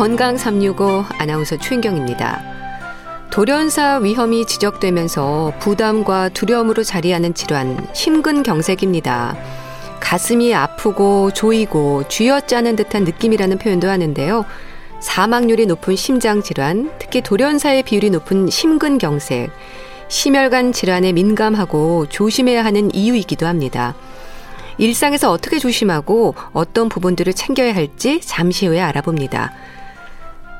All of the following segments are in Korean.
건강 365 아나운서 최인경입니다. 돌연사 위험이 지적되면서 부담과 두려움으로 자리하는 질환, 심근경색입니다. 가슴이 아프고 조이고 쥐어짜는 듯한 느낌이라는 표현도 하는데요. 사망률이 높은 심장 질환, 특히 돌연사의 비율이 높은 심근경색, 심혈관 질환에 민감하고 조심해야 하는 이유이기도 합니다. 일상에서 어떻게 조심하고 어떤 부분들을 챙겨야 할지 잠시 후에 알아봅니다.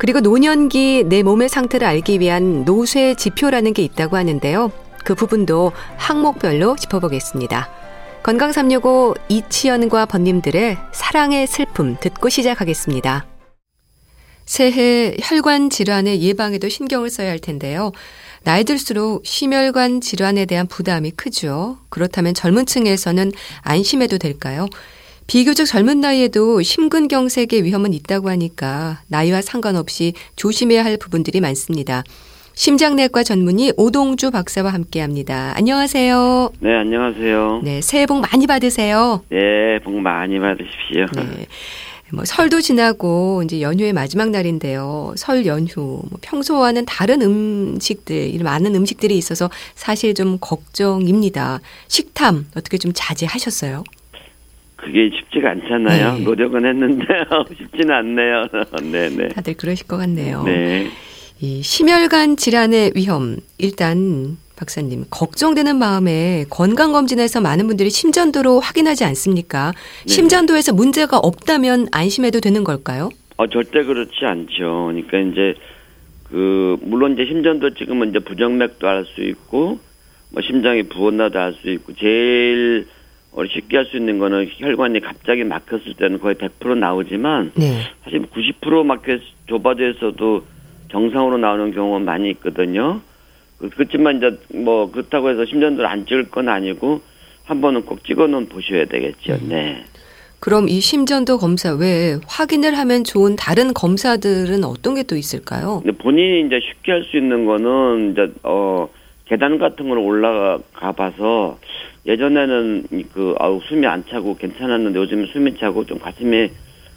그리고 노년기 내 몸의 상태를 알기 위한 노쇠 지표라는 게 있다고 하는데요. 그 부분도 항목별로 짚어보겠습니다. 건강 365 이치현과 번님들의 사랑의 슬픔 듣고 시작하겠습니다. 새해 혈관 질환의 예방에도 신경을 써야 할 텐데요. 나이 들수록 심혈관 질환에 대한 부담이 크죠. 그렇다면 젊은 층에서는 안심해도 될까요? 비교적 젊은 나이에도 심근경색의 위험은 있다고 하니까 나이와 상관없이 조심해야 할 부분들이 많습니다. 심장내과 전문의 오동주 박사와 함께 합니다. 안녕하세요. 네, 안녕하세요. 네, 새해 복 많이 받으세요. 네, 복 많이 받으십시오. 네. 뭐 설도 지나고 이제 연휴의 마지막 날인데요. 설 연휴 뭐 평소와는 다른 음식들 많은 음식들이 있어서 사실 좀 걱정입니다. 식탐 어떻게 좀 자제하셨어요? 그게 쉽지가 않잖아요. 네. 노력은 했는데요. 쉽지는 않네요. 네, 네. 다들 그러실 것 같네요. 네. 이 심혈관 질환의 위험 일단 박사님, 걱정되는 마음에 건강 검진에서 많은 분들이 심전도로 확인하지 않습니까? 네. 심전도에서 문제가 없다면 안심해도 되는 걸까요? 어, 절대 그렇지 않죠. 그러니까 이제 그 물론 이제 심전도 찍으면 이제 부정맥도 알 수 있고 뭐 심장이 부었나도 알 수 있고 제일 쉽게 할 수 있는 거는 혈관이 갑자기 막혔을 때는 거의 100% 나오지만 네. 사실 90% 막혀 좁아져 있어도 정상으로 나오는 경우가 많이 있거든요. 그렇지만 이제 뭐 그렇다고 해서 심전도를 안 찍을 건 아니고 한 번은 꼭 찍어놓은 보셔야 되겠죠. 음. 네. 그럼 이 심전도 검사 외에 확인을 하면 좋은 다른 검사들은 어떤 게 또 있을까요? 본인이 이제 쉽게 할 수 있는 거는 이제 어 계단 같은 걸 올라가 봐서 예전에는 그 아우 숨이 안 차고 괜찮았는데 요즘은 숨이 차고 좀 가슴이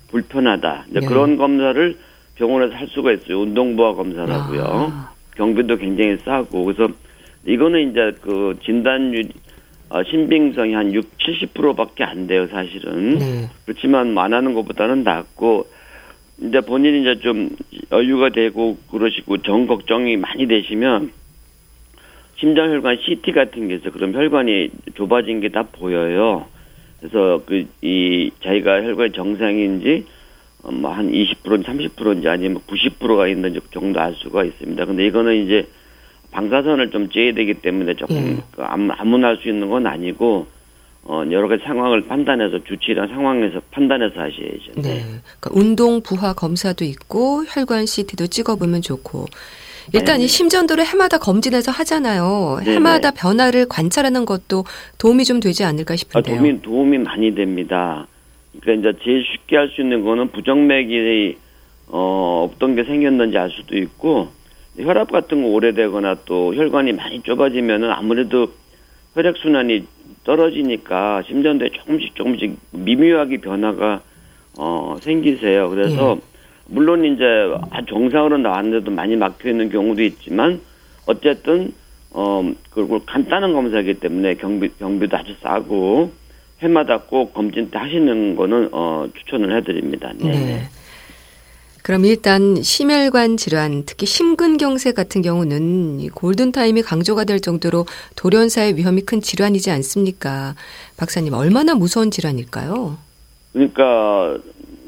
불편하다. 이제 네. 그런 검사를 병원에서 할 수가 있어요. 운동부하 검사라고요. 아. 경비도 굉장히 싸고 그래서 이거는 이제 그 진단율 어, 신빙성이 한 6, 70%밖에 안 돼요, 사실은. 네. 그렇지만 만하는 것보다는 낫고 이제 본인이 이제 좀 여유가 되고 그러시고 정 걱정이 많이 되시면 심장혈관 CT 같은 게 있어. 그럼 혈관이 좁아진 게 다 보여요. 그래서 그 이 자기가 혈관 정상인지 어, 뭐한 20%인지 30%인지 아니면 90%가 있는지 정도 알 수가 있습니다. 근데 이거는 이제 방사선을 좀 쬐야 되기 때문에 조금 예. 그 아무나 할 수 있는 건 아니고 어 여러 가지 상황을 판단해서 주치의랑 상황에서 판단해서 하셔야죠. 네. 네. 그러니까 운동 부하 검사도 있고 혈관 CT도 찍어보면 좋고 일단 네네. 이 심전도를 해마다 검진해서 하잖아요. 네네. 해마다 변화를 관찰하는 것도 도움이 좀 되지 않을까 싶은데요. 아, 도움이 도움이 많이 됩니다. 그러니까 이제 제일 쉽게 할 수 있는 거는 부정맥이 어 없던 게 생겼는지 알 수도 있고 혈압 같은 거 오래되거나 또 혈관이 많이 좁아지면은 아무래도 혈액 순환이 떨어지니까 심전도에 조금씩 조금씩 미묘하게 변화가 어 생기세요. 그래서 네. 물론 이제 정상으로 나왔는데도 많이 막혀 있는 경우도 있지만 어쨌든 어 그리고 간단한 검사이기 때문에 경비 경비도 아주 싸고 해마다 꼭 검진 때 하시는 거는 어, 추천을 해드립니다. 네. 네. 그럼 일단 심혈관 질환, 특히 심근경색 같은 경우는 골든타임이 강조가 될 정도로 돌연사의 위험이 큰 질환이지 않습니까? 박사님, 얼마나 무서운 질환일까요? 그러니까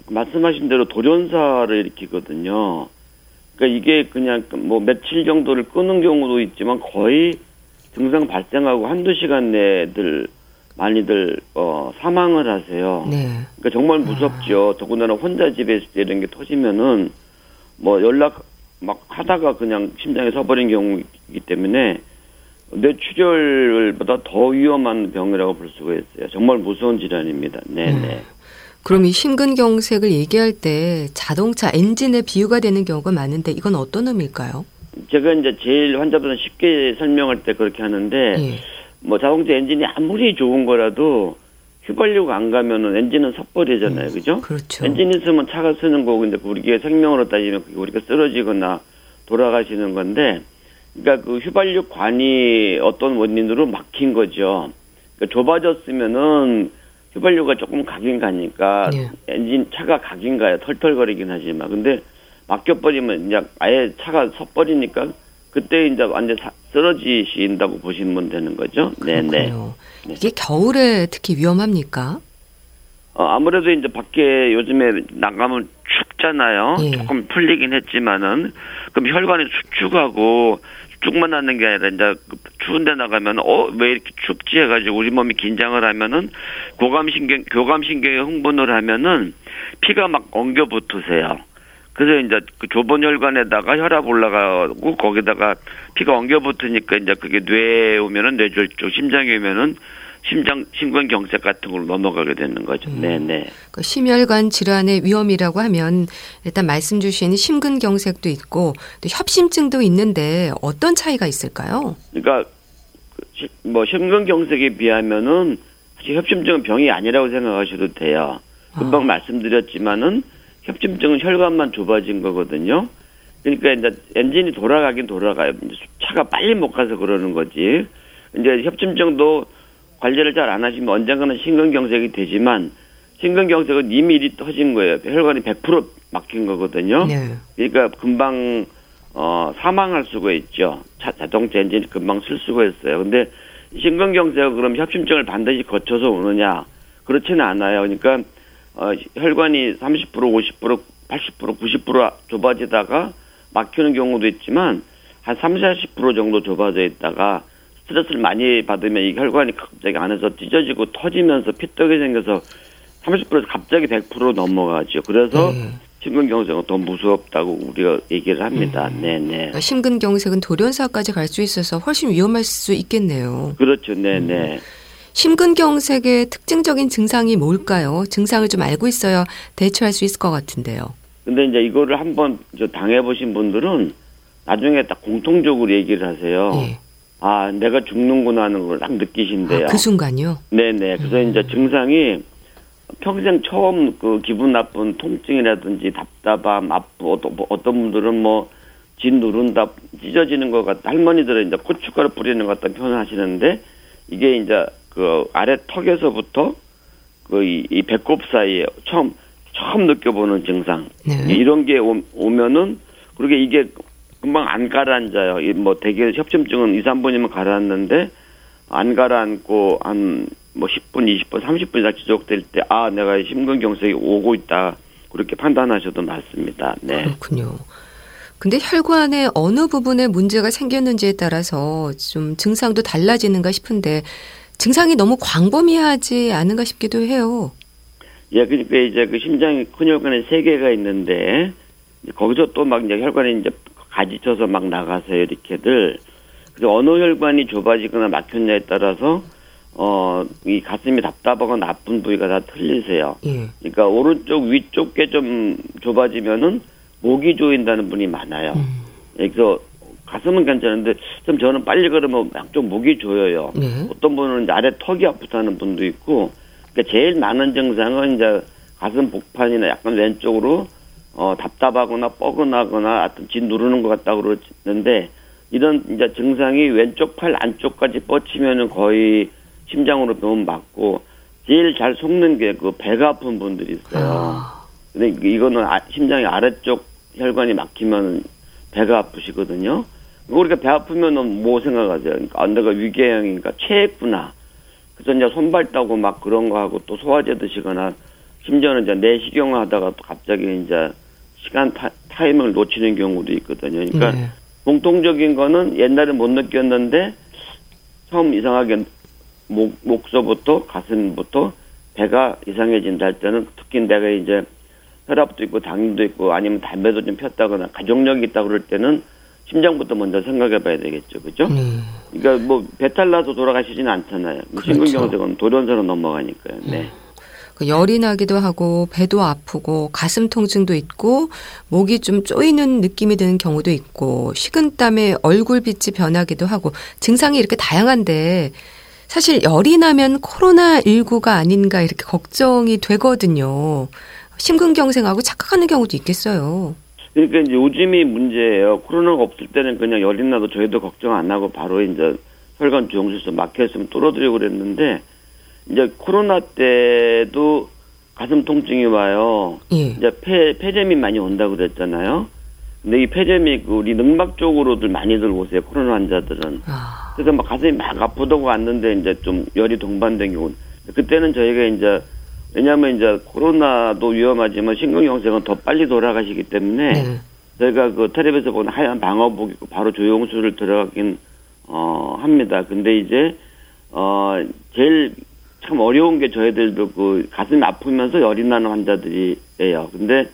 말씀하신 대로 돌연사를 일으키거든요. 그러니까 이게 그냥 뭐 며칠 정도를 끄는 경우도 있지만 거의 증상 발생하고 한두 시간 내들 많이들 어 사망을 하세요. 네. 그러니까 정말 무섭죠. 아. 더군다나 혼자 집에 있을 때 이런 게 터지면은 뭐 연락 막 하다가 그냥 심장에 서버린 경우이기 때문에 뇌출혈보다 더 위험한 병이라고 볼 수가 있어요. 정말 무서운 질환입니다. 네, 음. 네. 그럼 이 심근경색을 얘기할 때 자동차 엔진에 비유가 되는 경우가 많은데 이건 어떤 의미일까요? 제가 이제 제일 환자분들 쉽게 설명할 때 그렇게 하는데 예. 뭐 자동차 엔진이 아무리 좋은 거라도 휘발유가 안 가면은 엔진은 섣버리잖아요, 그죠? 그렇죠. 엔진 있으면 차가 쓰는 거고, 근데 우리가 생명으로 따지면 우리가 쓰러지거나 돌아가시는 건데, 그러니까 그 휘발유 관이 어떤 원인으로 막힌 거죠. 그러니까 좁아졌으면은 휘발유가 조금 가긴 가니까 예. 엔진 차가 가긴 가요. 털털거리긴 하지만. 근데 막혀버리면 이제 아예 차가 섰버리니까 그때 이제 완전 사- 쓰러지신다고 보시면 되는 거죠. 네네. 그렇군요. 네. 이게 겨울에 특히 위험합니까? 어, 아무래도 이제 밖에 요즘에 나가면 춥잖아요. 예. 조금 풀리긴 했지만은 그럼 혈관이 수축하고 수축만 하는 게 아니라 이제 그 추운데 나가면 어 왜 이렇게 춥지 해가지고 우리 몸이 긴장을 하면은 고감신경 교감신경에 흥분을 하면은 피가 막 엉겨 붙으세요. 그래서 이제 그 좁은 혈관에다가 혈압 올라가고 거기다가 피가 엉겨 붙으니까 이제 그게 뇌에 오면은 뇌졸중, 심장에 오면은 심장 심근경색 같은 걸로 넘어가게 되는 거죠. 네, 네. 그 심혈관 질환의 위험이라고 하면 일단 말씀 주신 심근경색도 있고 또 협심증도 있는데 어떤 차이가 있을까요? 그러니까 그 시- 뭐 심근경색에 비하면은 사실 협심증은 병이 아니라고 생각하셔도 돼요. 금방 아. 말씀드렸지만은 협심증은 혈관만 좁아진 거거든요. 그러니까 이제 엔진이 돌아가긴 돌아가요. 차가 빨리 못 가서 그러는 거지. 이제 협심증도 관리를 잘 안 하시면 언젠가는 심근경색이 되지만 심근경색은 이미 일이 터진 거예요. 혈관이 100% 막힌 거거든요. 네. 그러니까 금방 어 사망할 수가 있죠. 자, 자동차 엔진이 금방 쓸 수가 있어요. 근데 심근경색은 그럼 협심증을 반드시 거쳐서 오느냐? 그렇지는 않아요. 그러니까 어 혈관이 30% 50% 80% 90% 좁아지다가 막히는 경우도 있지만 한 30, 40% 정도 좁아져 있다가 스트레스를 많이 받으면 이 혈관이 갑자기 안에서 찢어지고 터지면서 피떡이 생겨서 30%에서 갑자기 100% 넘어가죠. 그래서 네. 심근경색은 더 무섭다고 우리가 얘기를 합니다. 음. 네네. 그러니까 심근경색은 돌연사까지 갈 수 있어서 훨씬 위험할 수 있겠네요. 그렇죠. 네네. 심근경색의 특징적인 증상이 뭘까요? 증상을 좀 알고 있어야 대처할 수 있을 것 같은데요. 근데 이제 이거를 한번 저 당해보신 분들은 나중에 딱 공통적으로 얘기를 하세요. 예. 아, 내가 죽는구나 하는 걸 딱 느끼신대요. 아, 그 순간요? 네네. 그래서 음. 이제 증상이 평생 처음 그 기분 나쁜 통증이라든지 답답함, 아프, 어떤, 뭐 어떤 분들은 뭐, 진 누른다, 찢어지는 것 같다. 할머니들은 이제 고춧가루 뿌리는 것 같다 표현을 하시는데, 이게 이제 그 아래 턱에서부터 그 이, 이 배꼽 사이에 처음, 처음 느껴보는 증상. 네. 이런 게 오, 오면은, 그러게 이게 금방 안 가라앉아요. 이뭐 대개 협심증은 2, 3분이면 가라앉는데, 안 가라앉고 한 뭐 10분, 20분, 30분 이상 지속될 때 아 내가 심근경색이 오고 있다 그렇게 판단하셔도 맞습니다. 네. 그렇군요. 근데 혈관의 어느 부분에 문제가 생겼는지에 따라서 좀 증상도 달라지는가 싶은데 증상이 너무 광범위하지 않은가 싶기도 해요. 예, 그러니까 이제 그 심장이 큰 혈관에 세 개가 있는데 거기서 또 막 이제 혈관이 이제 가지쳐서 막 나가서요 이렇게들. 그래서 어느 혈관이 좁아지거나 막혔냐에 따라서 어 이 가슴이 답답하거나 나쁜 부위가 다 틀리세요. 예. 그러니까 오른쪽 위쪽 게 좀 좁아지면은 목이 조인다는 분이 많아요. 음. 그래서 가슴은 괜찮은데 좀 저는 빨리 걸으면 양쪽 목이 조여요. 네. 어떤 분은 아래 턱이 아프다는 분도 있고, 그러니까 제일 많은 증상은 이제 가슴 복판이나 약간 왼쪽으로 어 답답하거나 뻐근하거나 진 누르는 것 같다 그러는데 이런 이제 증상이 왼쪽 팔 안쪽까지 뻗치면은 거의 심장으로 병원 맞고 제일 잘 속는 게 그 배가 아픈 분들이 있어요. 아, 근데 이거는 아- 심장이 아래쪽 혈관이 막히면 배가 아프시거든요. 우리가 배 아프면은 뭐 생각하세요? 그러니까 아, 내가 위궤양이니까 체했구나. 그래서 이제 손발 따고 막 그런 거 하고 또 소화제 드시거나 심지어는 이제 내시경을 하다가 또 갑자기 이제 시간 타, 타이밍을 놓치는 경우도 있거든요. 그러니까 네. 공통적인 거는 옛날에 못 느꼈는데 처음 이상하게 목, 목서부터 가슴부터 배가 이상해진다 할 때는 특히 내가 이제 혈압도 있고 당도 있고 아니면 담배도 좀 폈다거나 가족력이 있다 그럴 때는 심장부터 먼저 생각해 봐야 되겠죠. 그죠? 네. 그러니까 뭐 배탈 나서 돌아가시지는 않잖아요. 그렇죠. 심근경색은 돌연사로 넘어가니까요. 네. 그 열이 나기도 하고 배도 아프고 가슴 통증도 있고 목이 좀 쪼이는 느낌이 드는 경우도 있고 식은땀에 얼굴 빛이 변하기도 하고 증상이 이렇게 다양한데 사실 열이 나면 코로나19가 아닌가 이렇게 걱정이 되거든요. 심근경색하고 착각하는 경우도 있겠어요. 그러니까 이제 요즘이 문제예요. 코로나가 없을 때는 그냥 열이 나도 저희도 걱정 안 하고 바로 이제 혈관 주용술서 막혀있으면 뚫어드리고 그랬는데 이제 코로나 때도 가슴 통증이 와요. 예. 이제 폐 폐렴이 많이 온다고 그랬잖아요. 근데 이 폐렴이 그 우리 능막 쪽으로들 많이들 오세요. 코로나 환자들은. 아, 그래서 막 가슴이 막 아프다고 왔는데 이제 좀 열이 동반된 경우. 그때는 저희가 이제 왜냐하면 이제 코로나도 위험하지만 신경영색은 더 빨리 돌아가시기 때문에 네. 저희가 그 텔레비에서 보는 하얀 방어복 입고 바로 조영수를 들어가긴 어 합니다. 근데 이제 어 제일 참 어려운 게 저희들도 그 가슴이 아프면서 열이 나는 환자들이에요. 근데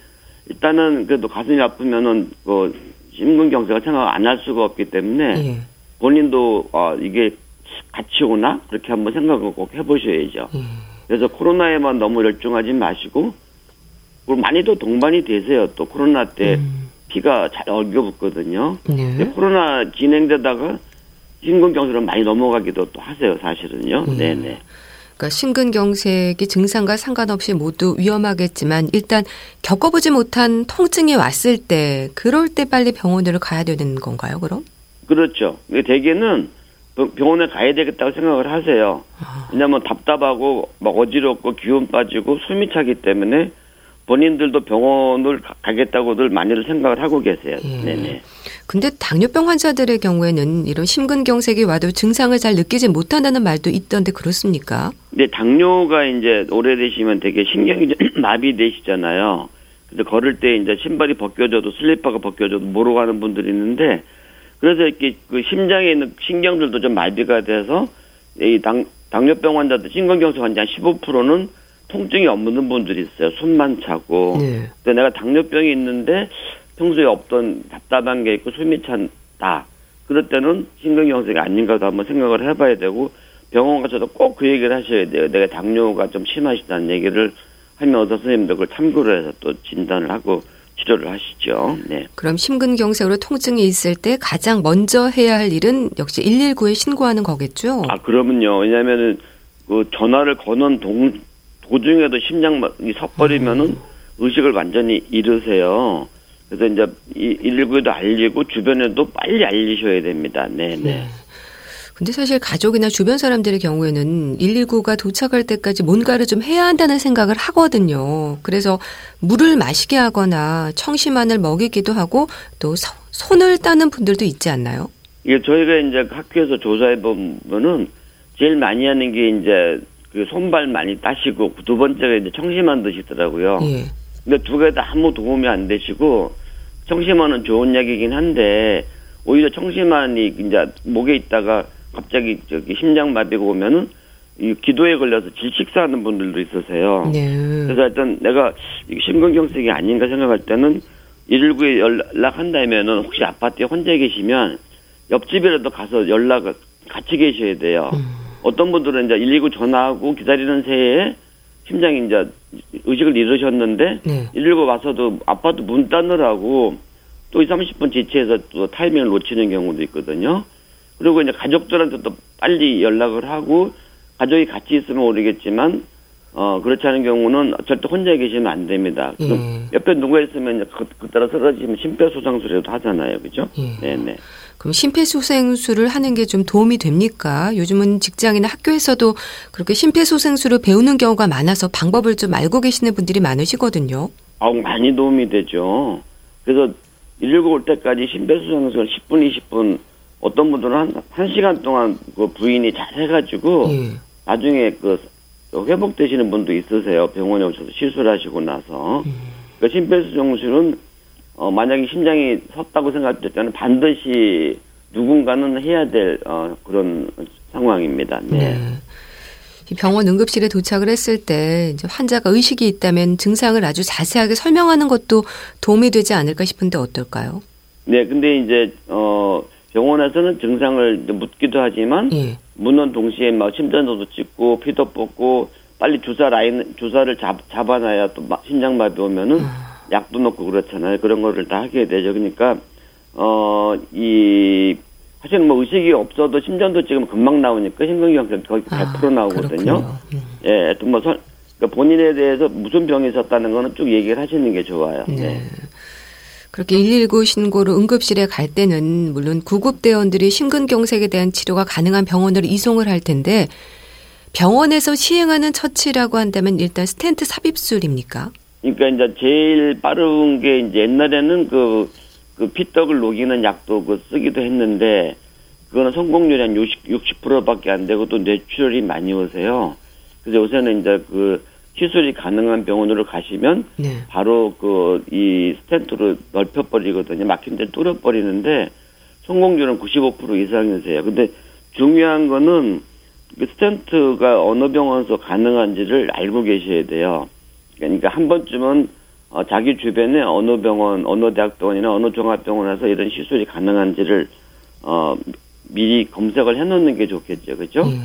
일단은 그래도 가슴이 아프면은 그 심근경색을 생각 안 할 수가 없기 때문에 예. 본인도 어 이게 같이 오나 그렇게 한번 생각을 꼭 해보셔야죠. 예. 그래서 코로나에만 너무 열중하지 마시고 그리고 많이도 동반이 되세요. 또 코로나 때 음, 피가 잘 얼겨붙거든요. 네. 코로나 진행되다가 심근경색으로 많이 넘어가기도 또 하세요. 사실은요. 음. 네네. 그러니까 심근경색이 증상과 상관없이 모두 위험하겠지만 일단 겪어보지 못한 통증이 왔을 때 그럴 때 빨리 병원으로 가야 되는 건가요? 그럼? 그렇죠. 대개는 병- 병원에 가야 되겠다고 생각을 하세요. 아, 왜냐하면 답답하고 막 어지럽고 기운 빠지고 숨이 차기 때문에 본인들도 병원을 가- 가겠다고들 많이들 생각을 하고 계세요. 예. 네네. 근데 당뇨병 환자들의 경우에는 이런 심근경색이 와도 증상을 잘 느끼지 못한다는 말도 있던데 그렇습니까? 근데 당뇨가 이제 오래되시면 되게 신경이 마비되시잖아요. 그래서 걸을 때 이제 신발이 벗겨져도 슬리퍼가 벗겨져도 모르고 가는 분들이 있는데 그래서 이렇게 그 심장에 있는 신경들도 좀 마비가 돼서 이 당, 당뇨병 환자들 심근경색 환자 한 15%는 통증이 없는 분들이 있어요. 숨만 차고. 네. 근데 내가 당뇨병이 있는데 평소에 없던 답답한 게 있고 숨이 찬다. 그럴 때는 심근경색이 아닌가도 한번 생각을 해봐야 되고 병원 가서도 꼭 그 얘기를 하셔야 돼요. 내가 당뇨가 좀 심하시다는 얘기를 하면 의사 선생님도 그걸 참고로 해서 또 진단을 하고 치료를 하시죠. 네. 그럼 심근경색으로 통증이 있을 때 가장 먼저 해야 할 일은 역시 119에 신고하는 거겠죠? 아 그러면요. 왜냐하면은 그 전화를 거는 동, 도중에도 심장이 섰버리면은 의식을 완전히 잃으세요. 그래서 이제 이 119에도 알리고 주변에도 빨리 알리셔야 됩니다. 네, 네. 근데 사실 가족이나 주변 사람들의 경우에는 119가 도착할 때까지 뭔가를 좀 해야 한다는 생각을 하거든요. 그래서 물을 마시게 하거나 청심환을 먹이기도 하고 또 서- 손을 따는 분들도 있지 않나요? 이게 저희가 이제 학교에서 조사해 보면은 제일 많이 하는 게 이제 그 손발 많이 따시고 두 번째가 이제 청심환 드시더라고요. 예. 근데 두 개 다 아무 도움이 안 되시고 청심환은 좋은 약이긴 한데 오히려 청심환이 이제 목에 있다가 갑자기 저기 심장 마비가 오면은 이 기도에 걸려서 질식사하는 분들도 있으세요. 네. 그래서 일단 내가 심근경색이 아닌가 생각할 때는 119에 연락한다면은 혹시 아파트에 혼자 계시면 옆집이라도 가서 연락을 같이 계셔야 돼요. 음. 어떤 분들은 이제 119 전화하고 기다리는 새에 심장이 이제 의식을 잃으셨는데 네. 119 와서도 아파트 문 따느라고 또 2, 30분 지체해서 또 타이밍을 놓치는 경우도 있거든요. 그리고 이제 가족들한테 또 빨리 연락을 하고 가족이 같이 있으면 모르겠지만 어 그렇지 않은 경우는 절대 혼자 계시면 안 됩니다. 예. 옆에 누가 있으면 그, 그 따라 쓰러지면 심폐소생술이라도 하잖아요, 그죠? 예. 네네. 그럼 심폐소생술을 하는 게 좀 도움이 됩니까? 요즘은 직장이나 학교에서도 그렇게 심폐소생술을 배우는 경우가 많아서 방법을 좀 알고 계시는 분들이 많으시거든요. 아우 많이 도움이 되죠. 그래서 119 올 때까지 심폐소생술 10분, 20분 어떤 분들은 한, 한 시간 동안 그 부인이 잘 해가지고 예. 나중에 그 회복되시는 분도 있으세요. 병원에 오셔서 시술을 하시고 나서. 그 심폐소생술은 어, 만약에 심장이 섰다고 생각될 때는 반드시 누군가는 해야 될 어, 그런 상황입니다. 네. 네. 이 병원 응급실에 도착을 했을 때 환자가 의식이 있다면 증상을 아주 자세하게 설명하는 것도 도움이 되지 않을까 싶은데 어떨까요? 네, 근데 이제 어 병원에서는 증상을 묻기도 하지만 예. 묻는 동시에 막 심전도도 찍고 피도 뽑고 빨리 주사 라인 주사를 잡, 잡아놔야 또 마- 심장마비 오면은 약도 넣고 그렇잖아요. 그런 거를 다 하게 되죠. 그러니까 어이 사실 뭐 의식이 없어도 심전도 지금 금방 나오니까 심근경색 거의 100% 아, 나오거든요. 그렇군요. 음. 예, 또뭐 선, 그러니까 본인에 대해서 무슨 병이 있었다는 거는 쭉 얘기를 하시는 게 좋아요. 네. 네. 그렇게 119 신고로 응급실에 갈 때는 물론 구급대원들이 심근경색에 대한 치료가 가능한 병원으로 이송을 할 텐데 병원에서 시행하는 처치라고 한다면 일단 스텐트 삽입술입니까? 그러니까 이제 제일 빠른 게 이제 옛날에는 그, 그 피떡을 녹이는 약도 그 쓰기도 했는데 그거는 성공률이 한 60, 60%밖에 안 되고 또 뇌출혈이 많이 오세요. 그래서 요새는 이제 그 시술이 가능한 병원으로 가시면 네. 바로 그 이 스텐트로 넓혀버리거든요. 막힌 데를 뚫어버리는데 성공률은 95% 이상이세요. 근데 중요한 거는 그 스텐트가 어느 병원에서 가능한지를 알고 계셔야 돼요. 그러니까 한 번쯤은 어, 자기 주변에 어느 병원, 어느 대학병원이나 어느 종합병원에서 이런 시술이 가능한지를 어, 미리 검색을 해놓는 게 좋겠죠, 그죠? 예.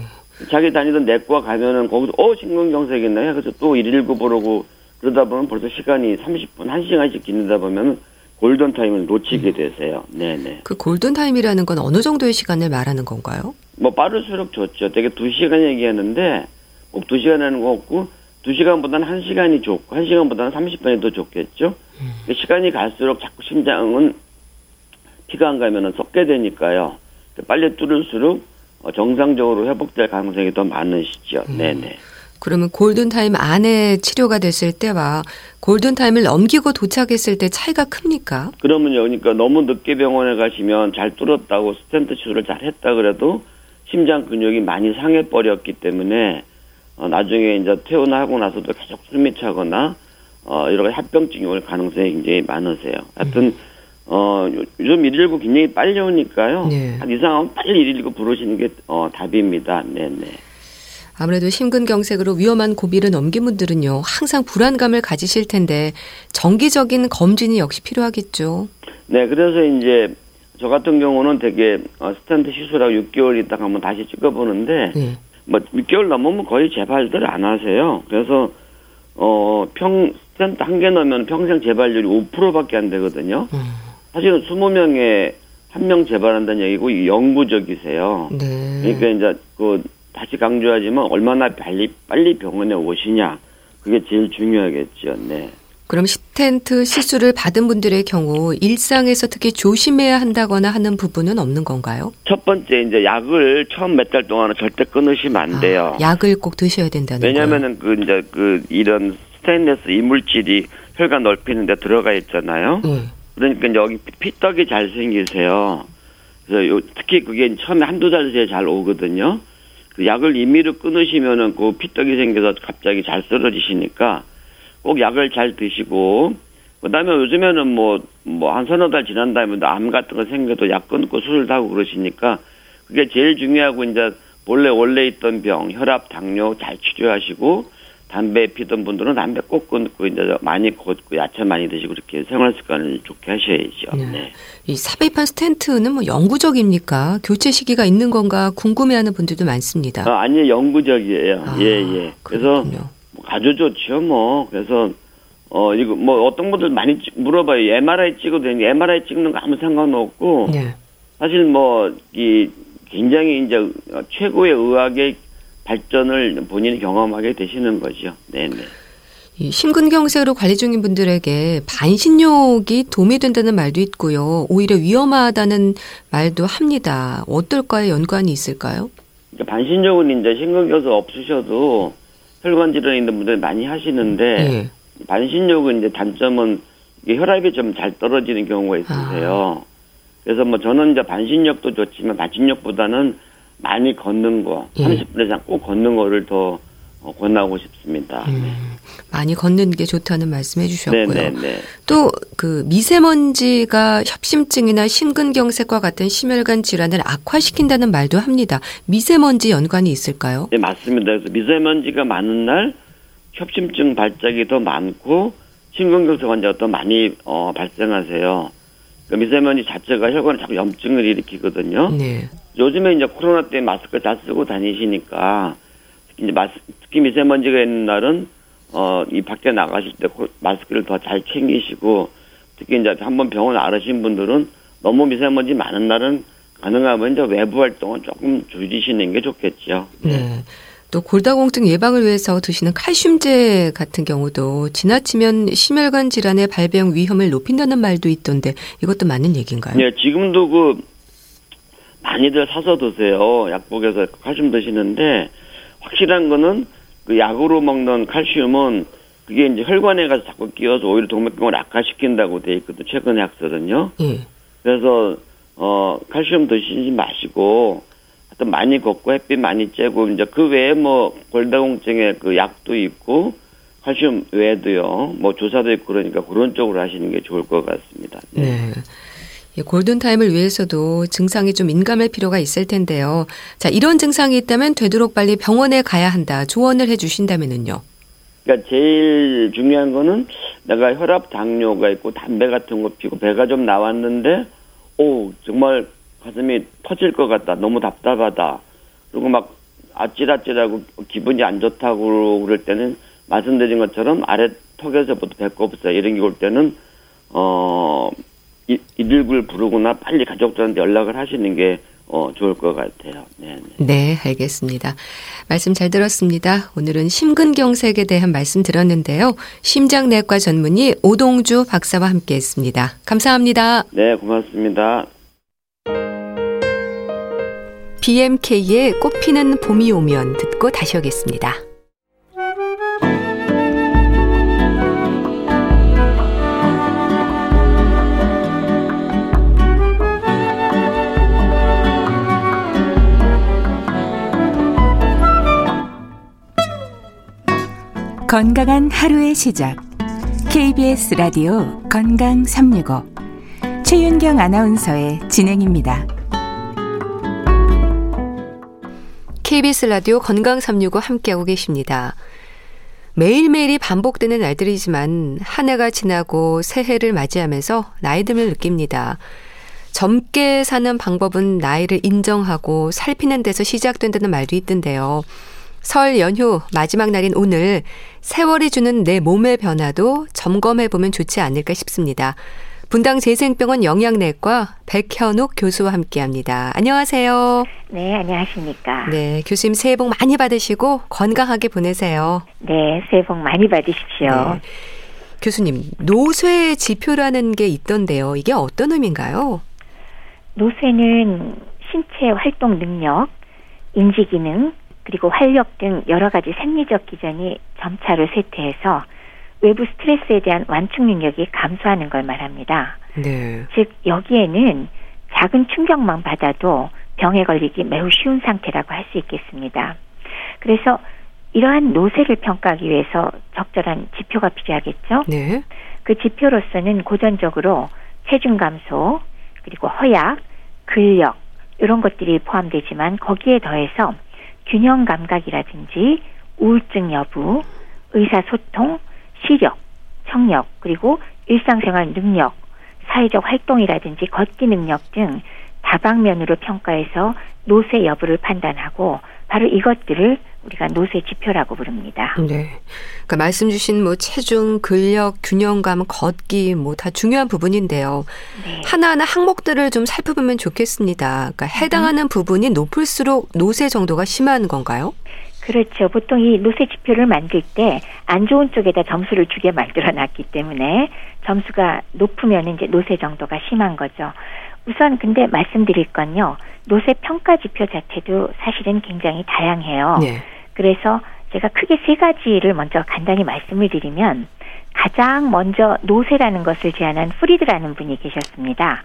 자기 다니던 내과 가면은 거기서 어 심근경색 있나요? 그래서 또 119 부르고 그러다 보면 벌써 시간이 30분, 1시간씩 지내다 보면 골든 타임을 놓치게 되세요. 네네. 그 골든 타임이라는 건 어느 정도의 시간을 말하는 건가요? 뭐 빠를수록 좋죠. 대개 2시간 얘기하는데 꼭 2시간 하는 거 없고 2시간보다는 1시간이 좋고 1시간보다는 30분이 더 좋겠죠. 그 시간이 갈수록 자꾸 심장은 피가 안 가면은 썩게 되니까요. 빨리 뚫을수록 어, 정상적으로 회복될 가능성이 더 많으시죠. 네네. 그러면 골든 타임 안에 치료가 됐을 때와 골든 타임을 넘기고 도착했을 때 차이가 큽니까? 그러면요, 그러니까 너무 늦게 병원에 가시면 잘 뚫었다고 스텐트 치료를 잘 했다 그래도 심장 근육이 많이 상해 버렸기 때문에 어, 나중에 이제 퇴원하고 나서도 계속 숨이 차거나 어, 여러 가지 합병증이 올 가능성이 굉장히 많으세요. 하여튼 어, 요- 요즘 119 굉장히 빨리 오니까요. 네. 한 이상하면 빨리 119 부르시는 게 어, 답입니다. 네네. 아무래도 심근경색으로 위험한 고비를 넘긴 분들은요, 항상 불안감을 가지실 텐데, 정기적인 검진이 역시 필요하겠죠. 네, 그래서 이제 저 같은 경우는 대개 어, 스텐트 시술하고 6개월 있다가 한번 다시 찍어보는데 네. 뭐 6개월 넘으면 거의 재발들 안 하세요. 그래서 어 평 스텐트 한 개 넣으면 평생 재발률이 5%밖에 안 되거든요. 음, 사실은 20명에 한 명 재발한다는 얘기고 이 영구적이세요. 네. 그러니까 이제 그 다시 강조하지만 얼마나 빨리 빨리 병원에 오시냐 그게 제일 중요하겠죠. 네. 그럼 스텐트 시술을 받은 분들의 경우 일상에서 특히 조심해야 한다거나 하는 부분은 없는 건가요? 첫 번째 이제 약을 처음 몇 달 동안은 절대 끊으시면 안 돼요. 아, 약을 꼭 드셔야 된다는 거예요. 왜냐면은 그 이제 그 이런 스테인레스 이물질이 혈관 넓히는 데 들어가 있잖아요. 예. 그러니까 여기 피떡이 잘 생기세요. 그래서 요, 특히 그게 처음에 한두 달 새에 잘 오거든요. 그 약을 임의로 끊으시면은 그 피떡이 생겨서 갑자기 잘 쓰러지시니까 꼭 약을 잘 드시고 그다음에 요즘에는 뭐 뭐 한 서너 달 지난 다음에 암 같은 거 생겨도 약 끊고 수술도 하고 그러시니까 그게 제일 중요하고 이제 원래 원래 있던 병 혈압 당뇨 잘 치료하시고 담배 피던 분들은 담배 꼭 끊고 이제 많이 걷고 야채 많이 드시고 그렇게 생활 습관을 좋게 하셔야죠. 네. 네. 이 삽입한 스텐트는 뭐 영구적입니까? 교체 시기가 있는 건가 궁금해하는 분들도 많습니다. 아, 아니 영구적이에요. 아, 예, 예. 그래서 그렇군요. 뭐 뭐. 그래서 어 이거 뭐 어떤 분들 많이 찍- 물어봐요. MRI 찍어도 되는데 MRI 찍는 거 아무 상관없고 네. 사실 뭐 이 굉장히 이제 최고의 의학의 발전을 본인이 경험하게 되시는 거죠. 네, 네. 이 심근경색으로 관리 중인 분들에게 반신욕이 도움이 된다는 말도 있고요. 오히려 위험하다는 말도 합니다. 어떨까요? 연관이 있을까요? 그러니까 반신욕은 이제 심근경색 없으셔도 혈관 질환 있는 분들 많이 하시는데 예. 반신욕은 이제 단점은 혈압이 좀 잘 떨어지는 경우가 있으세요. 그래서 뭐 저는 이제 반신욕도 좋지만 반신욕보다는 많이 걷는 거, 예. 30분 이상 꼭 걷는 거를 더 어, 권하고 싶습니다. 음, 많이 걷는 게 좋다는 말씀해 주셨고요. 네네네. 또그 미세먼지가 협심증이나 심근경색과 같은 심혈관 질환을 악화시킨다는 말도 합니다. 미세먼지 연관이 있을까요? 네, 맞습니다. 그래서 미세먼지가 많은 날 협심증 발작이 더 많고 심근경색 환자가 더 많이 어, 발생하세요. 그 미세먼지 자체가 혈관에 자꾸 염증을 일으키거든요. 네. 요즘에 이제 코로나 때문에 마스크 다 쓰고 다니시니까 특히 이제 마스, 특히 미세먼지가 있는 날은 어 이 밖에 나가실 때 코- 마스크를 더 잘 챙기시고 특히 이제 한번 병원 알으신 분들은 너무 미세먼지 많은 날은 가능하면 이제 외부 활동은 조금 줄이시는 게 좋겠죠. 네. 또 골다공증 예방을 위해서 드시는 칼슘제 같은 경우도 지나치면 심혈관 질환의 발병 위험을 높인다는 말도 있던데 이것도 맞는 얘기인가요? 네, 지금도 그 많이들 사서 드세요. 약국에서 칼슘 드시는데 확실한 거는 그 약으로 먹는 칼슘은 그게 이제 혈관에 가서 자꾸 끼어서 오히려 동맥경을 악화시킨다고 돼 있거든. 최근 약서는요. 예. 그래서 어 칼슘 드시지 마시고 하여튼 많이 걷고 햇빛 많이 쬐고 이제 그 외에 뭐 골다공증에 그 약도 있고 칼슘 외에도요. 뭐 조사도 있고 그러니까 그런 쪽으로 하시는 게 좋을 것 같습니다. 네. 네. 골든타임을 위해서도 증상이 좀 민감할 필요가 있을 텐데요. 자, 이런 증상이 있다면 되도록 빨리 병원에 가야 한다. 조언을 해 주신다면은요. 그러니까 제일 중요한 거는 내가 혈압 당뇨가 있고 담배 같은 거 피고 배가 좀 나왔는데 오 정말 가슴이 터질 것 같다 너무 답답하다 그리고 막 아찔아찔하고 기분이 안 좋다고 그럴 때는 말씀드린 것처럼 아래 턱에서부터 배꼽 사이 이런 게 올 때는 어 이, 이들을 부르거나 빨리 가족들한테 연락을 하시는 게 어, 좋을 것 같아요. 네, 네. 네, 알겠습니다. 말씀 잘 들었습니다. 오늘은 심근경색에 대한 말씀 들었는데요. 심장내과 전문의 오동주 박사와 함께 했습니다. 감사합니다. 네, 고맙습니다. BMK의 꽃피는 봄이 오면 듣고 다시 오겠습니다. 건강한 하루의 시작. KBS 라디오 건강 365. 최윤경 아나운서의 진행입니다. KBS 라디오 건강 365 함께하고 계십니다. 매일매일이 반복되는 날들이지만 한 해가 지나고 새해를 맞이하면서 나이 듦을 느낍니다. 젊게 사는 방법은 나이를 인정하고 살피는 데서 시작된다는 말도 있던데요. 설 연휴 마지막 날인 오늘 세월이 주는 내 몸의 변화도 점검해 보면 좋지 않을까 싶습니다. 분당 재생병원 영양내과 백현욱 교수와 함께합니다. 안녕하세요. 네, 안녕하십니까. 네, 교수님 새해 복 많이 받으시고 건강하게 보내세요. 네, 새해 복 많이 받으십시오. 네. 교수님, 노쇠 지표라는 게 있던데요. 이게 어떤 의미인가요? 노쇠는 신체 활동 능력, 인지 기능, 그리고 활력 등 여러 가지 생리적 기전이 점차로 쇠퇴해서 외부 스트레스에 대한 완충 능력이 감소하는 걸 말합니다. 네. 즉 여기에는 작은 충격만 받아도 병에 걸리기 매우 쉬운 상태라고 할 수 있겠습니다. 그래서 이러한 노쇠를 평가하기 위해서 적절한 지표가 필요하겠죠. 네. 그 지표로서는 고전적으로 체중 감소, 그리고 허약, 근력 이런 것들이 포함되지만 거기에 더해서 균형 감각이라든지 우울증 여부, 의사소통, 시력, 청력, 그리고 일상생활 능력, 사회적 활동이라든지 걷기 능력 등 다방면으로 평가해서 노쇠 여부를 판단하고 바로 이것들을 우리가 노쇠 지표라고 부릅니다. 네. 그러니까 말씀 주신 뭐 체중, 근력, 균형감, 걷기 뭐 다 중요한 부분인데요. 네. 하나하나 항목들을 좀 살펴보면 좋겠습니다. 그러니까 해당하는 음. 부분이 높을수록 노쇠 정도가 심한 건가요? 그렇죠. 보통 이 노쇠 지표를 만들 때 안 좋은 쪽에다 점수를 주게 만들어 놨기 때문에 점수가 높으면 이제 노쇠 정도가 심한 거죠. 우선 근데 말씀드릴 건요. 노쇠 평가 지표 자체도 사실은 굉장히 다양해요. 네. 그래서 제가 크게 세 가지를 먼저 간단히 말씀을 드리면 가장 먼저 노쇠라는 것을 제안한 프리드라는 분이 계셨습니다.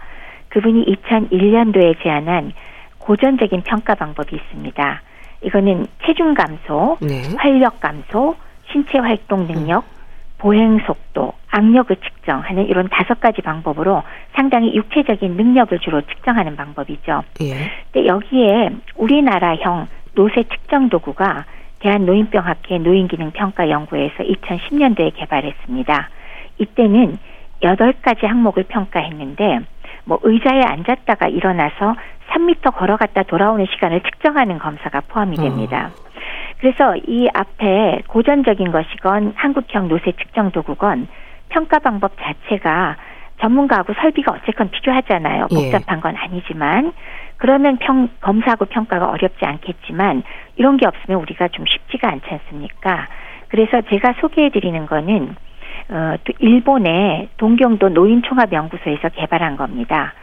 그분이 2001년도에 제안한 고전적인 평가 방법이 있습니다. 이거는 체중 감소, 네. 활력 감소, 신체 활동 능력, 음. 보행 속도, 악력을 측정하는 이런 다섯 가지 방법으로 상당히 육체적인 능력을 주로 측정하는 방법이죠. 예. 근데 여기에 우리나라형 노쇠 측정 도구가 대한노인병학회 노인기능평가 연구에서 2010년도에 개발했습니다. 이때는 여덟 가지 항목을 평가했는데 뭐 의자에 앉았다가 일어나서 3미터 걸어갔다 돌아오는 시간을 측정하는 검사가 포함이 어. 됩니다. 어. 그래서 이 앞에 고전적인 것이건 한국형 노쇠 측정 도구건 평가 방법 자체가 전문가하고 설비가 어쨌건 필요하잖아요. 예. 복잡한 건 아니지만 그러면 평, 검사하고 평가가 어렵지 않겠지만 이런 게 없으면 우리가 좀 쉽지가 않지 않습니까? 그래서 제가 소개해 드리는 거는 어, 또 일본의 동경도 노인총합연구소에서 개발한 겁니다.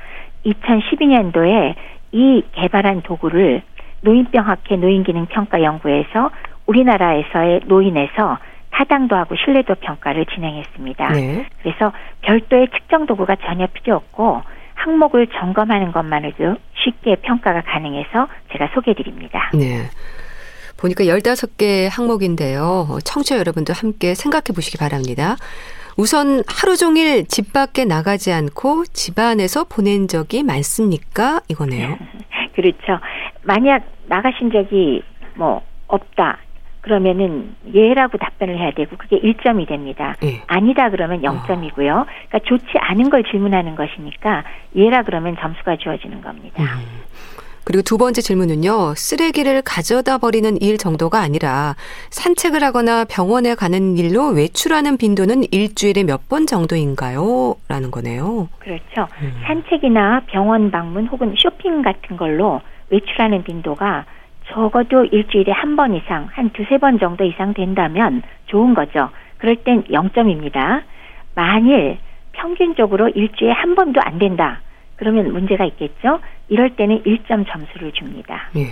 2012년도에 이 개발한 도구를 노인병학회 노인기능평가연구에서 우리나라에서의 노인에서 타당도 하고 신뢰도 평가를 진행했습니다. 네. 그래서 별도의 측정 도구가 전혀 필요 없고 항목을 점검하는 것만으로도 쉽게 평가가 가능해서 제가 소개드립니다. 네. 보니까 15개 항목인데요. 청취자 여러분도 함께 생각해 보시기 바랍니다. 우선 하루 종일 집 밖에 나가지 않고 집 안에서 보낸 적이 많습니까? 이거네요. 그렇죠. 만약 나가신 적이 뭐 없다. 그러면은 예라고 답변을 해야 되고 그게 1점이 됩니다. 예. 아니다 그러면 0점이고요. 그러니까 좋지 않은 걸 질문하는 것이니까 예라 그러면 점수가 주어지는 겁니다. 음. 그리고 두 번째 질문은요. 쓰레기를 가져다 버리는 일 정도가 아니라 산책을 하거나 병원에 가는 일로 외출하는 빈도는 일주일에 몇 번 정도인가요? 라는 거네요. 그렇죠. 음. 산책이나 병원 방문 혹은 쇼핑 같은 걸로 외출하는 빈도가 적어도 일주일에 한 번 이상, 한 두세 번 정도 이상 된다면 좋은 거죠. 그럴 땐 0점입니다. 만일 평균적으로 일주일에 한 번도 안 된다. 그러면 문제가 있겠죠. 이럴 때는 1점 점수를 줍니다. 예.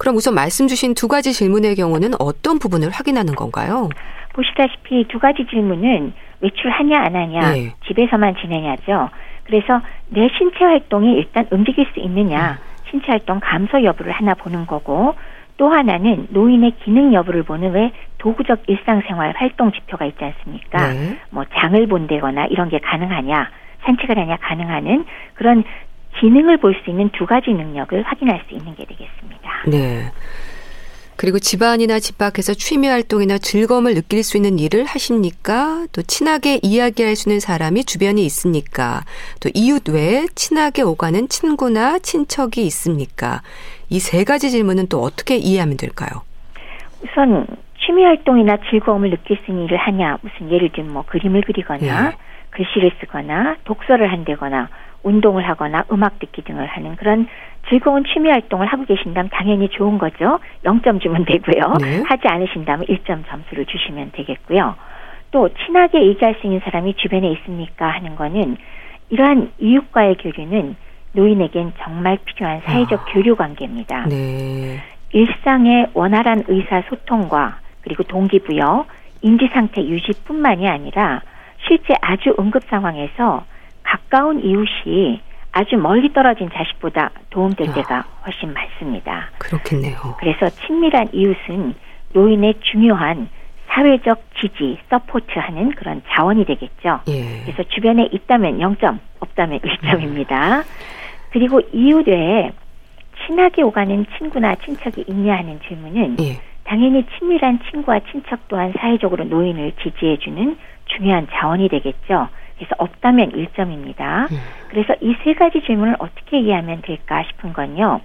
그럼 우선 말씀 주신 두 가지 질문의 경우는 어떤 부분을 확인하는 건가요? 보시다시피 두 가지 질문은 외출하냐 안 하냐 예. 집에서만 지내냐죠. 그래서 내 신체 활동이 일단 움직일 수 있느냐 음. 신체 활동 감소 여부를 하나 보는 거고 또 하나는 노인의 기능 여부를 보는 왜 도구적 일상생활 활동 지표가 있지 않습니까? 네. 뭐 장을 본다거나 이런 게 가능하냐 산책을 하냐 가능하는 그런 기능을 볼 수 있는 두 가지 능력을 확인할 수 있는 게 되겠습니다. 네. 그리고 집안이나 집 밖에서 취미 활동이나 즐거움을 느낄 수 있는 일을 하십니까? 또 친하게 이야기할 수 있는 사람이 주변에 있습니까? 또 이웃 외에 친하게 오가는 친구나 친척이 있습니까? 이 세 가지 질문은 또 어떻게 이해하면 될까요? 우선 취미 활동이나 즐거움을 느낄 수 있는 일을 하냐 무슨 예를 들면 뭐 그림을 그리거나 네. 글씨를 쓰거나 독서를 한다거나 운동을 하거나 음악 듣기 등을 하는 그런 즐거운 취미 활동을 하고 계신다면 당연히 좋은 거죠. 0점 주면 되고요. 네. 하지 않으신다면 1점 점수를 주시면 되겠고요. 또 친하게 얘기할 수 있는 사람이 주변에 있습니까 하는 거는 이러한 이웃과의 교류는 노인에겐 정말 필요한 사회적 아. 교류 관계입니다. 네. 일상의 원활한 의사소통과 그리고 동기부여, 인지 상태 유지뿐만이 아니라 실제 아주 응급 상황에서 가까운 이웃이 아주 멀리 떨어진 자식보다 도움될 아, 때가 훨씬 많습니다. 그렇겠네요. 그래서 친밀한 이웃은 노인의 중요한 사회적 지지, 서포트하는 그런 자원이 되겠죠. 예. 그래서 주변에 있다면 0점, 없다면 1점입니다. 음. 그리고 이웃 외에 친하게 오가는 친구나 친척이 있냐 하는 질문은 예. 당연히 친밀한 친구와 친척 또한 사회적으로 노인을 지지해주는 중요한 자원이 되겠죠. 그래서 없다면 1점입니다. 음. 그래서 이 세 가지 질문을 어떻게 이해하면 될까 싶은 건요.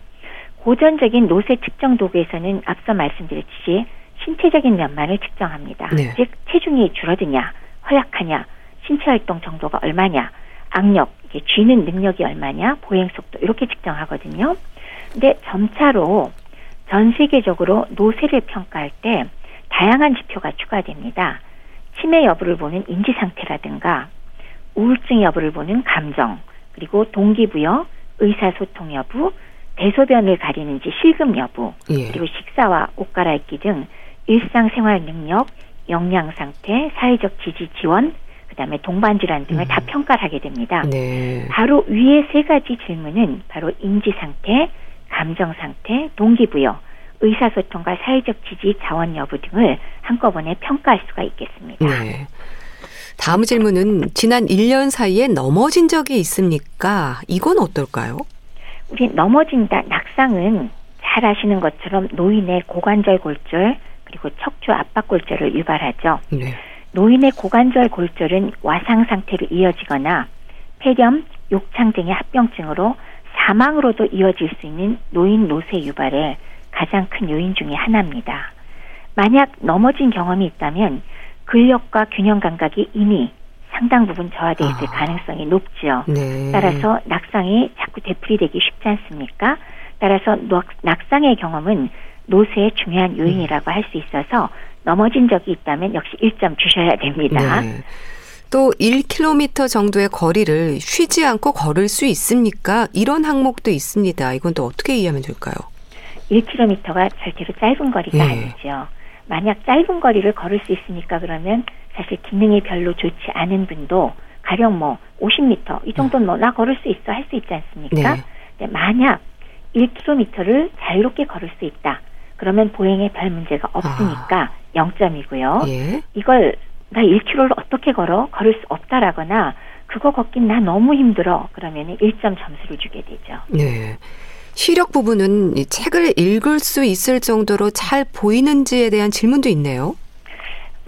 고전적인 노쇠 측정 도구에서는 앞서 말씀드렸듯이 신체적인 면만을 측정합니다. 네. 즉 체중이 줄어드냐, 허약하냐, 신체 활동 정도가 얼마냐, 악력, 이게 쥐는 능력이 얼마냐, 보행 속도 이렇게 측정하거든요. 근데 점차로 전 세계적으로 노쇠를 평가할 때 다양한 지표가 추가됩니다. 치매 여부를 보는 인지 상태라든가 우울증 여부를 보는 감정, 그리고 동기부여, 의사소통 여부, 대소변을 가리는지 실금 여부, 예. 그리고 식사와 옷 갈아입기 등 일상생활 능력, 영양 상태, 사회적 지지 지원, 그다음에 동반 질환 등을 음. 다 평가를 하게 됩니다. 네. 바로 위의 세 가지 질문은 바로 인지 상태, 감정 상태, 동기부여, 의사소통과 사회적 지지 자원 여부 등을 한꺼번에 평가할 수가 있겠습니다. 네. 다음 질문은 지난 1년 사이에 넘어진 적이 있습니까? 이건 어떨까요? 우리 넘어진다, 낙상은 잘 아시는 것처럼 노인의 고관절 골절 그리고 척추 압박 골절을 유발하죠. 네. 노인의 고관절 골절은 와상 상태로 이어지거나 폐렴, 욕창 등의 합병증으로 사망으로도 이어질 수 있는 노인 노쇠 유발의 가장 큰 요인 중의 하나입니다. 만약 넘어진 경험이 있다면 근력과 균형 감각이 이미 상당 부분 저하되어 있을 아. 가능성이 높죠. 네. 따라서 낙상이 자꾸 되풀이되기 쉽지 않습니까? 따라서 낙상의 경험은 노쇠의 중요한 요인이라고 할 수 있어서 넘어진 적이 있다면 역시 1점 주셔야 됩니다. 네. 또 1km 정도의 거리를 쉬지 않고 걸을 수 있습니까? 이런 항목도 있습니다. 이건 또 어떻게 이해하면 될까요? 1km가 절대로 짧은 거리가 네. 아니죠. 만약 짧은 거리를 걸을 수 있으니까 그러면 사실 기능이 별로 좋지 않은 분도 가령 뭐 50m 이 정도는 뭐 나 걸을 수 있어 할 수 있지 않습니까? 네. 만약 1km를 자유롭게 걸을 수 있다. 그러면 보행에 별 문제가 없으니까 아. 0점이고요. 예. 이걸 나 1km를 어떻게 걸어? 걸을 수 없다라거나 그거 걷긴 나 너무 힘들어. 그러면 1점 점수를 주게 되죠. 네. 시력 부분은 책을 읽을 수 있을 정도로 잘 보이는지에 대한 질문도 있네요.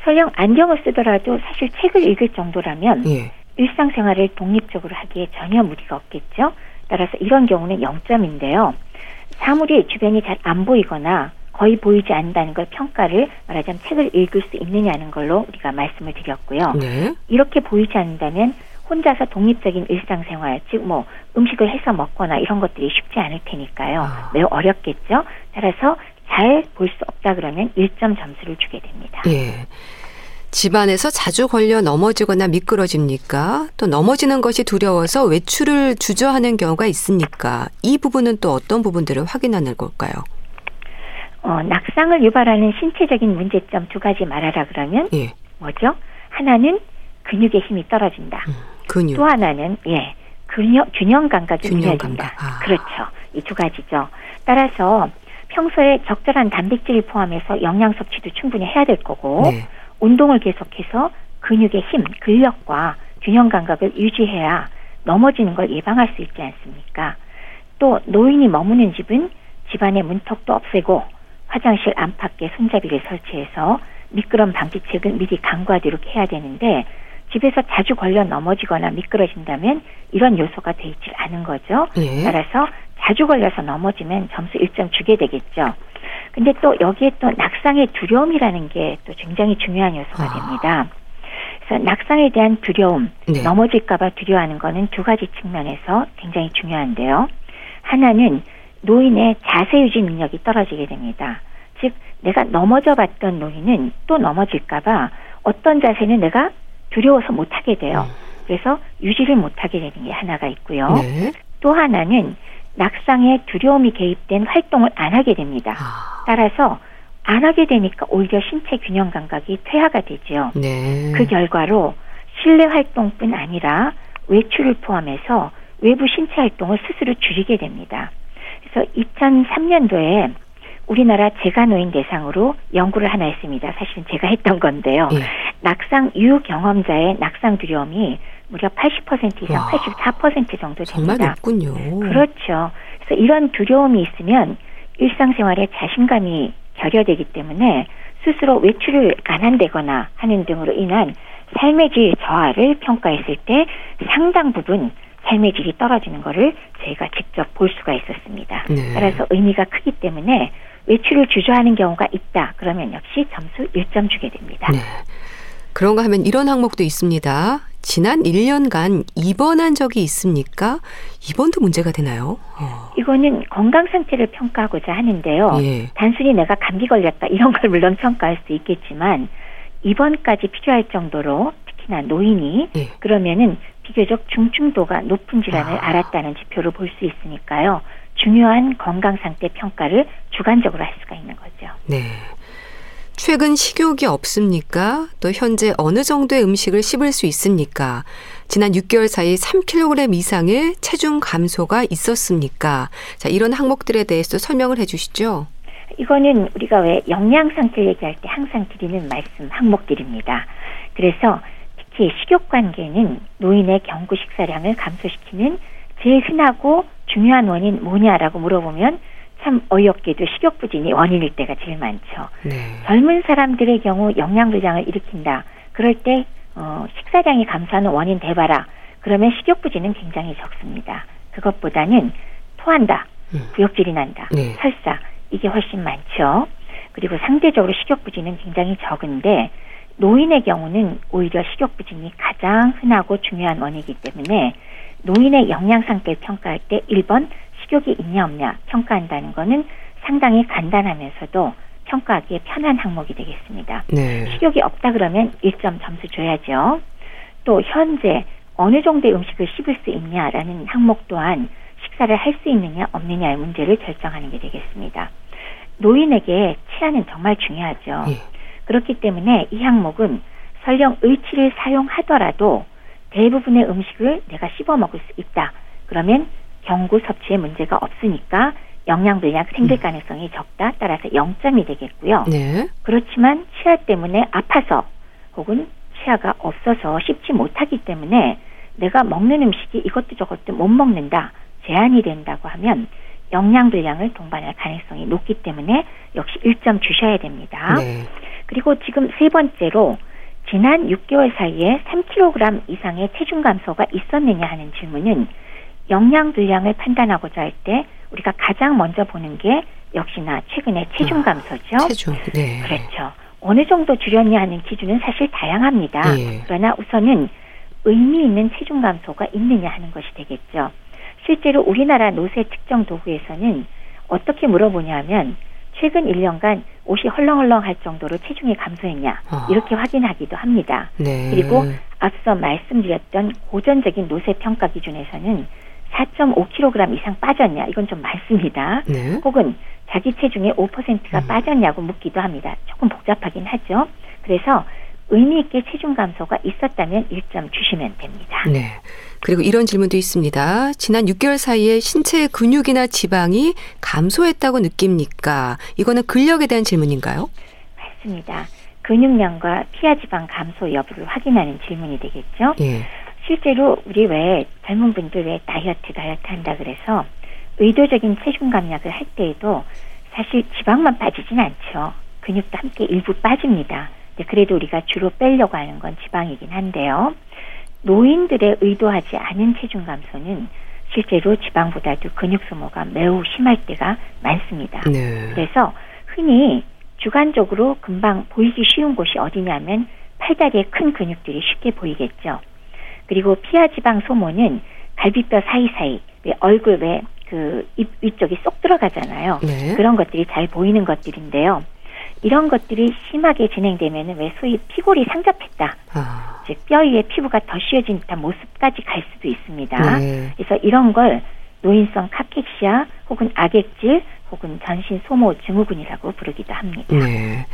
설령 안경을 쓰더라도 사실 책을 읽을 정도라면 예. 일상생활을 독립적으로 하기에 전혀 무리가 없겠죠. 따라서 이런 경우는 0점인데요. 사물이 주변이 잘 안 보이거나 거의 보이지 않는다는 걸 평가를 말하자면 책을 읽을 수 있느냐는 걸로 우리가 말씀을 드렸고요. 네. 이렇게 보이지 않는다면 혼자서 독립적인 일상생활, 즉 뭐 음식을 해서 먹거나 이런 것들이 쉽지 않을 테니까요. 아. 매우 어렵겠죠. 따라서 잘 볼 수 없다 그러면 1점 점수를 주게 됩니다. 예. 집안에서 자주 걸려 넘어지거나 미끄러집니까? 또 넘어지는 것이 두려워서 외출을 주저하는 경우가 있습니까? 이 부분은 또 어떤 부분들을 확인하는 걸까요? 어, 낙상을 유발하는 신체적인 문제점 두 가지 말하라 그러면 예. 뭐죠? 하나는 근육의 힘이 떨어진다. 음, 근육. 또 하나는 예 균형, 균형 감각이 무너진다. 아. 그렇죠. 이 두 가지죠. 따라서 평소에 적절한 단백질을 포함해서 영양 섭취도 충분히 해야 될 거고 네. 운동을 계속해서 근육의 힘, 근력과 균형 감각을 유지해야 넘어지는 걸 예방할 수 있지 않습니까? 또 노인이 머무는 집은 집안의 문턱도 없애고 화장실 안팎에 손잡이를 설치해서 미끄럼 방지책을 미리 강구하도록 해야 되는데 집에서 자주 걸려 넘어지거나 미끄러진다면 이런 요소가 돼 있질 않은 거죠. 예. 따라서 자주 걸려서 넘어지면 점수 1점 주게 되겠죠. 근데 또 여기에 또 낙상의 두려움이라는 게 또 굉장히 중요한 요소가 아. 됩니다. 그래서 낙상에 대한 두려움, 네. 넘어질까봐 두려워하는 거는 두 가지 측면에서 굉장히 중요한데요. 하나는 노인의 자세 유지 능력이 떨어지게 됩니다. 즉 내가 넘어져 봤던 노인은 또 넘어질까봐 어떤 자세는 내가 두려워서 못하게 돼요. 음. 그래서 유지를 못하게 되는 게 하나가 있고요. 네. 또 하나는 낙상에 두려움이 개입된 활동을 안 하게 됩니다. 아. 따라서 안 하게 되니까 오히려 신체 균형 감각이 퇴화가 되죠. 네. 그 결과로 실내 활동뿐 아니라 외출을 포함해서 외부 신체 활동을 스스로 줄이게 됩니다. 그래서 2003년도에 우리나라 재가노인 대상으로 연구를 하나 했습니다. 사실은 제가 했던 건데요. 예. 낙상 유경험자의 낙상 두려움이 무려 80% 이상, 와, 84% 정도 됩니다. 정말 높군요. 그렇죠. 그래서 이런 두려움이 있으면 일상생활에 자신감이 결여되기 때문에 스스로 외출을 안 한다거나 하는 등으로 인한 삶의 질 저하를 평가했을 때 상당 부분 삶의 질이 떨어지는 것을 저희가 직접 볼 수가 있었습니다. 네. 따라서 의미가 크기 때문에 외출을 주저하는 경우가 있다. 그러면 역시 점수 1점 주게 됩니다. 네. 그런가 하면 이런 항목도 있습니다. 지난 1년간 입원한 적이 있습니까? 입원도 문제가 되나요? 어. 이거는 건강 상태를 평가하고자 하는데요. 예. 단순히 내가 감기 걸렸다 이런 걸 물론 평가할 수 있겠지만 입원까지 필요할 정도로 특히나 노인이 예. 그러면은 비교적 중증도가 높은 질환을 아. 알았다는 지표를 볼 수 있으니까요. 중요한 건강 상태 평가를 주관적으로 할 수가 있는 거죠. 네. 최근 식욕이 없습니까? 또 현재 어느 정도의 음식을 씹을 수 있습니까? 지난 6개월 사이 3kg 이상의 체중 감소가 있었습니까? 자, 이런 항목들에 대해서 설명을 해 주시죠. 이거는 우리가 왜 영양 상태를 얘기할 때 항상 드리는 말씀 항목들입니다. 그래서 특히 식욕 관계는 노인의 경구 식사량을 감소시키는 제일 흔하고 중요한 원인 뭐냐라고 물어보면 참 어이없게도 식욕부진이 원인일 때가 제일 많죠. 네. 젊은 사람들의 경우 영양불량을 일으킨다. 그럴 때 어, 식사량이 감소하는 원인 대봐라. 그러면 식욕부진은 굉장히 적습니다. 그것보다는 토한다, 음. 구역질이 난다, 네. 설사 이게 훨씬 많죠. 그리고 상대적으로 식욕부진은 굉장히 적은데 노인의 경우는 오히려 식욕부진이 가장 흔하고 중요한 원인이기 때문에 노인의 영양 상태를 평가할 때 1번 식욕이 있냐 없냐 평가한다는 거는 상당히 간단하면서도 평가하기에 편한 항목이 되겠습니다. 네. 식욕이 없다 그러면 1점 점수 줘야죠. 또 현재 어느 정도의 음식을 씹을 수 있냐라는 항목 또한 식사를 할 수 있느냐 없느냐의 문제를 결정하는 게 되겠습니다. 노인에게 치아는 정말 중요하죠. 예. 그렇기 때문에 이 항목은 설령 의치를 사용하더라도 대부분의 음식을 내가 씹어 먹을 수 있다. 그러면 경구 섭취에 문제가 없으니까 영양 불량 생길 가능성이 적다. 따라서 0점이 되겠고요. 네. 그렇지만 치아 때문에 아파서 혹은 치아가 없어서 씹지 못하기 때문에 내가 먹는 음식이 이것도 저것도 못 먹는다. 제한이 된다고 하면 영양 불량을 동반할 가능성이 높기 때문에 역시 1점 주셔야 됩니다. 네. 그리고 지금 세 번째로 지난 6개월 사이에 3kg 이상의 체중 감소가 있었느냐 하는 질문은 영양 불량을 판단하고자 할 때 우리가 가장 먼저 보는 게 역시나 최근의 체중 아, 감소죠. 체중. 네. 그렇죠. 어느 정도 줄였냐 하는 기준은 사실 다양합니다. 예. 그러나 우선은 의미 있는 체중 감소가 있느냐 하는 것이 되겠죠. 실제로 우리나라 노쇠 특정 도구에서는 어떻게 물어보냐 하면 최근 1년간 옷이 헐렁헐렁할 정도로 체중이 감소했냐 아. 이렇게 확인하기도 합니다. 네. 그리고 앞서 말씀드렸던 고전적인 노쇠 평가 기준에서는 4.5kg 이상 빠졌냐 이건 좀 많습니다. 네. 혹은 자기 체중의 5%가 음. 빠졌냐고 묻기도 합니다. 조금 복잡하긴 하죠. 그래서 의미 있게 체중 감소가 있었다면 1점 주시면 됩니다. 네. 그리고 이런 질문도 있습니다. 지난 6개월 사이에 신체 근육이나 지방이 감소했다고 느낍니까? 이거는 근력에 대한 질문인가요? 맞습니다. 근육량과 피하 지방 감소 여부를 확인하는 질문이 되겠죠. 예. 실제로 우리 왜 젊은 분들 왜 다이어트 다이어트 한다 그래서 의도적인 체중 감량을 할 때에도 사실 지방만 빠지진 않죠. 근육도 함께 일부 빠집니다. 그래도 우리가 주로 빼려고 하는 건 지방이긴 한데요. 노인들의 의도하지 않은 체중 감소는 실제로 지방보다도 근육 소모가 매우 심할 때가 많습니다. 네. 그래서 흔히 주관적으로 금방 보이기 쉬운 곳이 어디냐면 팔다리의 큰 근육들이 쉽게 보이겠죠. 그리고 피하 지방 소모는 갈비뼈 사이사이 왜 얼굴 왜그입 위쪽이 쏙 들어가잖아요. 네. 그런 것들이 잘 보이는 것들인데요. 이런 것들이 심하게 진행되면은 왜 소위 피골이 상접했다. 아. 즉 뼈 위에 피부가 더 씌워진 듯한 모습까지 갈 수도 있습니다. 네. 그래서 이런 걸 노인성 카케시아 혹은 악액질 혹은 전신 소모 증후군이라고 부르기도 합니다. 네.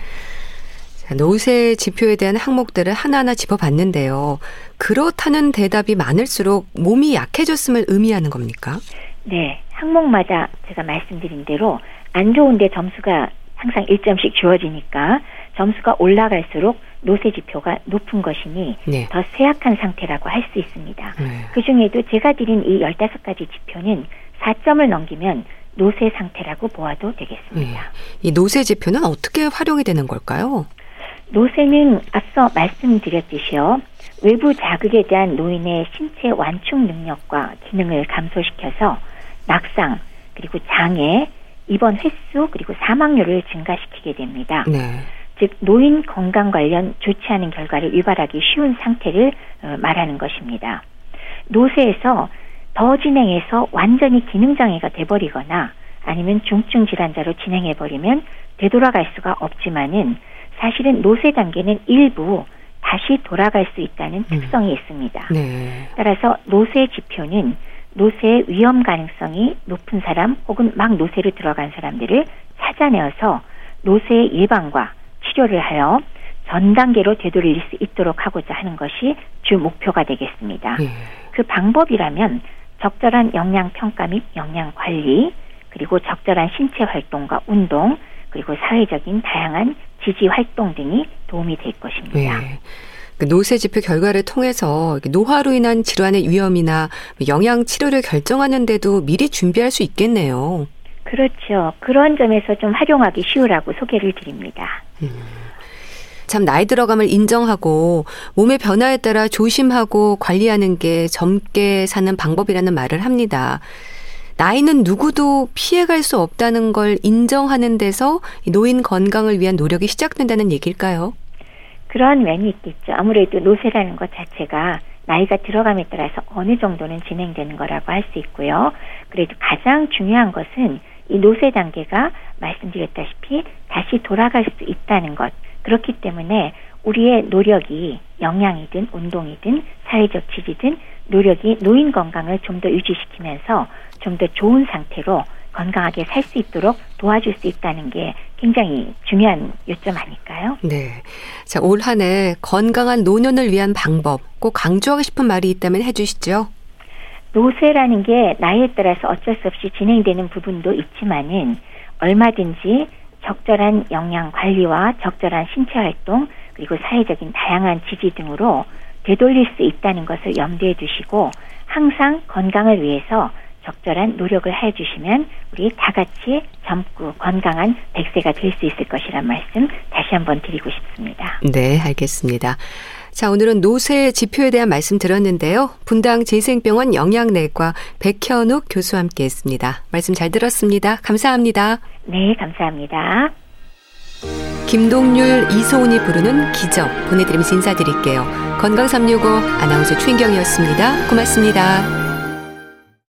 자, 노쇠 지표에 대한 항목들을 하나하나 짚어봤는데요. 그렇다는 대답이 많을수록 몸이 약해졌음을 의미하는 겁니까? 네, 항목마다 제가 말씀드린 대로 안 좋은데 점수가 항상 1점씩 주어지니까 점수가 올라갈수록 노쇠 지표가 높은 것이니 네. 더 쇠약한 상태라고 할 수 있습니다. 네. 그 중에도 제가 드린 이 15가지 지표는 4점을 넘기면 노쇠 상태라고 보아도 네. 되겠습니다. 이 노쇠 지표는 어떻게 활용이 되는 걸까요? 노쇠는 앞서 말씀드렸듯이요. 외부 자극에 대한 노인의 신체 완충 능력과 기능을 감소시켜서 낙상, 그리고 장애, 입원 횟수, 그리고 사망률을 증가시키게 됩니다. 네. 즉, 노인 건강 관련 좋지 않은 결과를 유발하기 쉬운 상태를 어, 말하는 것입니다. 노쇠에서 더 진행해서 완전히 기능장애가 돼버리거나 아니면 중증 질환자로 진행해버리면 되돌아갈 수가 없지만은 사실은 노쇠 단계는 일부 다시 돌아갈 수 있다는 특성이 있습니다. 네. 따라서 노쇠 지표는 노쇠의 위험 가능성이 높은 사람 혹은 막 노쇠로 들어간 사람들을 찾아내어서 노쇠의 예방과 치료를 하여 전 단계로 되돌릴 수 있도록 하고자 하는 것이 주 목표가 되겠습니다. 예. 그 방법이라면 적절한 영양 평가 및 영양 관리, 그리고 적절한 신체 활동과 운동, 그리고 사회적인 다양한 지지 활동 등이 도움이 될 것입니다. 예. 그 노쇠 지표 결과를 통해서 노화로 인한 질환의 위험이나 영양 치료를 결정하는데도 미리 준비할 수 있겠네요. 그렇죠. 그런 점에서 좀 활용하기 쉬우라고 소개를 드립니다. 참 나이 들어감을 인정하고 몸의 변화에 따라 조심하고 관리하는 게 젊게 사는 방법이라는 말을 합니다. 나이는 누구도 피해갈 수 없다는 걸 인정하는 데서 이 노인 건강을 위한 노력이 시작된다는 얘기일까요? 그런 면이 있겠죠. 아무래도 노쇠라는 것 자체가 나이가 들어감에 따라서 어느 정도는 진행되는 거라고 할 수 있고요. 그래도 가장 중요한 것은 이 노쇠 단계가 말씀드렸다시피 다시 돌아갈 수 있다는 것. 그렇기 때문에 우리의 노력이 영양이든 운동이든 사회적 지지든 노력이 노인 건강을 좀 더 유지시키면서 좀 더 좋은 상태로 건강하게 살 수 있도록 도와줄 수 있다는 게 굉장히 중요한 요점 아닐까요? 네. 자, 올 한 해 건강한 노년을 위한 방법 꼭 강조하고 싶은 말이 있다면 해주시죠. 노쇠라는 게 나이에 따라서 어쩔 수 없이 진행되는 부분도 있지만은 얼마든지 적절한 영양 관리와 적절한 신체 활동 그리고 사회적인 다양한 지지 등으로 되돌릴 수 있다는 것을 염두에 두시고 항상 건강을 위해서 적절한 노력을 해 주시면 우리 다 같이 젊고 건강한 100세가 될 수 있을 것이란 말씀 다시 한번 드리고 싶습니다. 네, 알겠습니다. 자, 오늘은 노쇠 지표에 대한 말씀 들었는데요. 분당 재생병원 영양내과 백현욱 교수와 함께 했습니다. 말씀 잘 들었습니다. 감사합니다. 네, 감사합니다. 김동률, 이소은이 부르는 기적 보내드리면서 인사드릴게요. 건강365 아나운서 최인경이었습니다. 고맙습니다.